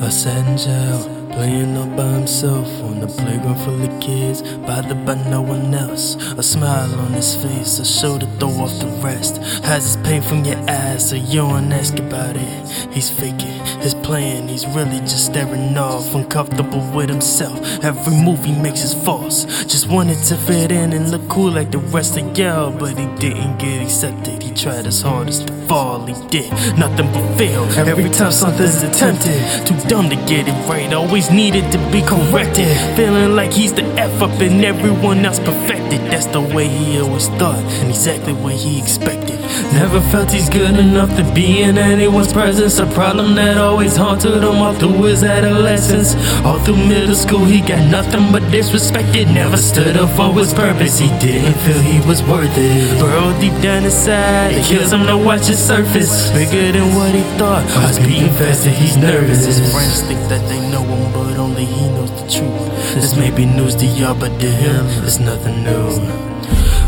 Los Angeles Playing all by himself on the playground full of kids, bothered by no one else. A smile on his face, a shoulder throw off the rest. Hides his pain from your eyes, so you don't ask about it. He's faking his plan, he's really just staring off, uncomfortable with himself. Every move he makes is false. Just wanted to fit in and look cool like the rest of y'all, but he didn't get accepted. He tried his hardest to fall, he did nothing but fail. Every time something's attempted, too dumb to get it right, always needed to be corrected. Feeling like he's the F up and everyone else perfected. That's the way he always thought, and exactly what he expected. Never felt he's good enough to be in anyone's presence. A problem that always haunted him all through his adolescence. All through middle school, he got nothing but disrespected. Never stood up for his purpose. He didn't feel he was worth it. Bro, deep down inside, it kills him to watch his surface. Bigger than what he thought. Heart's beating faster, he's nervous. His friends think that they know him, but only he knows the truth. This may be news to y'all, but to him, it's nothing new.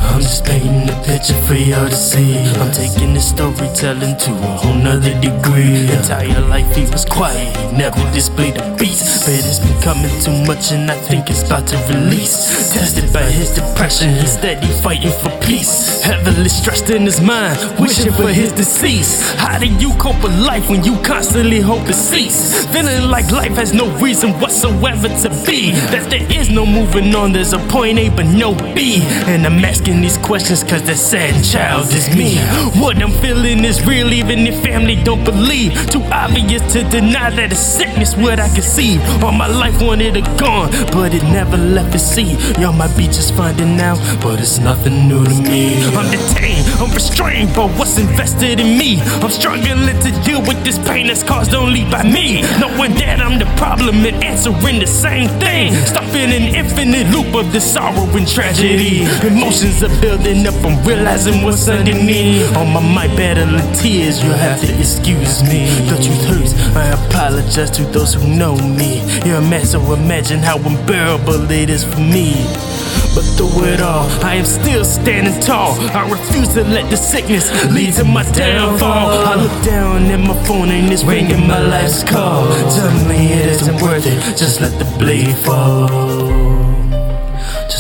I'm just painting a picture for y'all to see. I'm taking this storytelling to a whole nother degree. Entire life he was quiet, he never displayed a beast. But it's becoming too much, and I think it's about to release. Tested by his depression, he's steady fighting for peace. Heavily stressed in his mind, wishing for his decease. How do you cope with life when you constantly hope it cease? Feeling like life has no reason whatsoever to be. That there is no moving on, there's a point A but no B. And I'm asking these questions cause that sad child is me. What I'm feeling is real, even if family don't believe. Too obvious to deny that it's sickness what I can see. All my life wanted it gone, but it never left the sea. Y'all might be just finding out, but it's nothing new to me. I'm detained, I'm restrained by what's invested in me. I'm struggling to deal with this pain that's caused only by me. Knowing that I'm the problem and answering the same thing. Stuck in an infinite loop of this sorrow and tragedy. Emotions are building up, I'm realizing what's underneath. On my mind, battling tears, you'll have to excuse me. The truth hurts, I apologize to those who know me. You're a man, so imagine how unbearable it is for me. But through it all, I am still standing tall. I refuse to let the sickness lead to my downfall. I look down at my phone and it's ringing my life's call. Tell me it isn't worth it, just let the blade fall.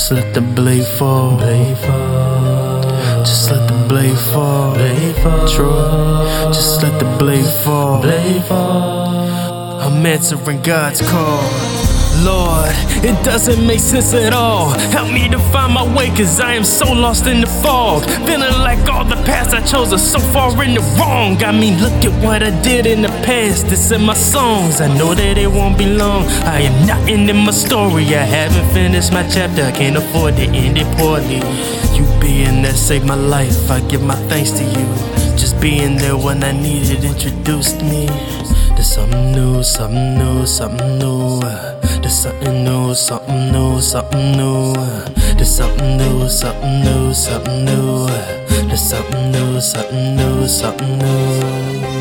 Just let the blade fall. Blade fall. Just let the blade fall. Blade fall. Troy. Just let the blade fall. Blade fall. I'm answering God's call. Lord, it doesn't make sense at all. Help me to find my way, cause I am so lost in the fog. Feeling like all the paths I chose are so far in the wrong. I mean, look at what I did in the past. It's in my songs. I know that it won't be long. I am not ending my story. I haven't finished my chapter. I can't afford to end it poorly. You being there saved my life. I give my thanks to you. Just being there when I needed introduced me. There's something new, something new, something new. There's something new, something new, something new. There's something new, something new, something new. There's something new, something new, something new.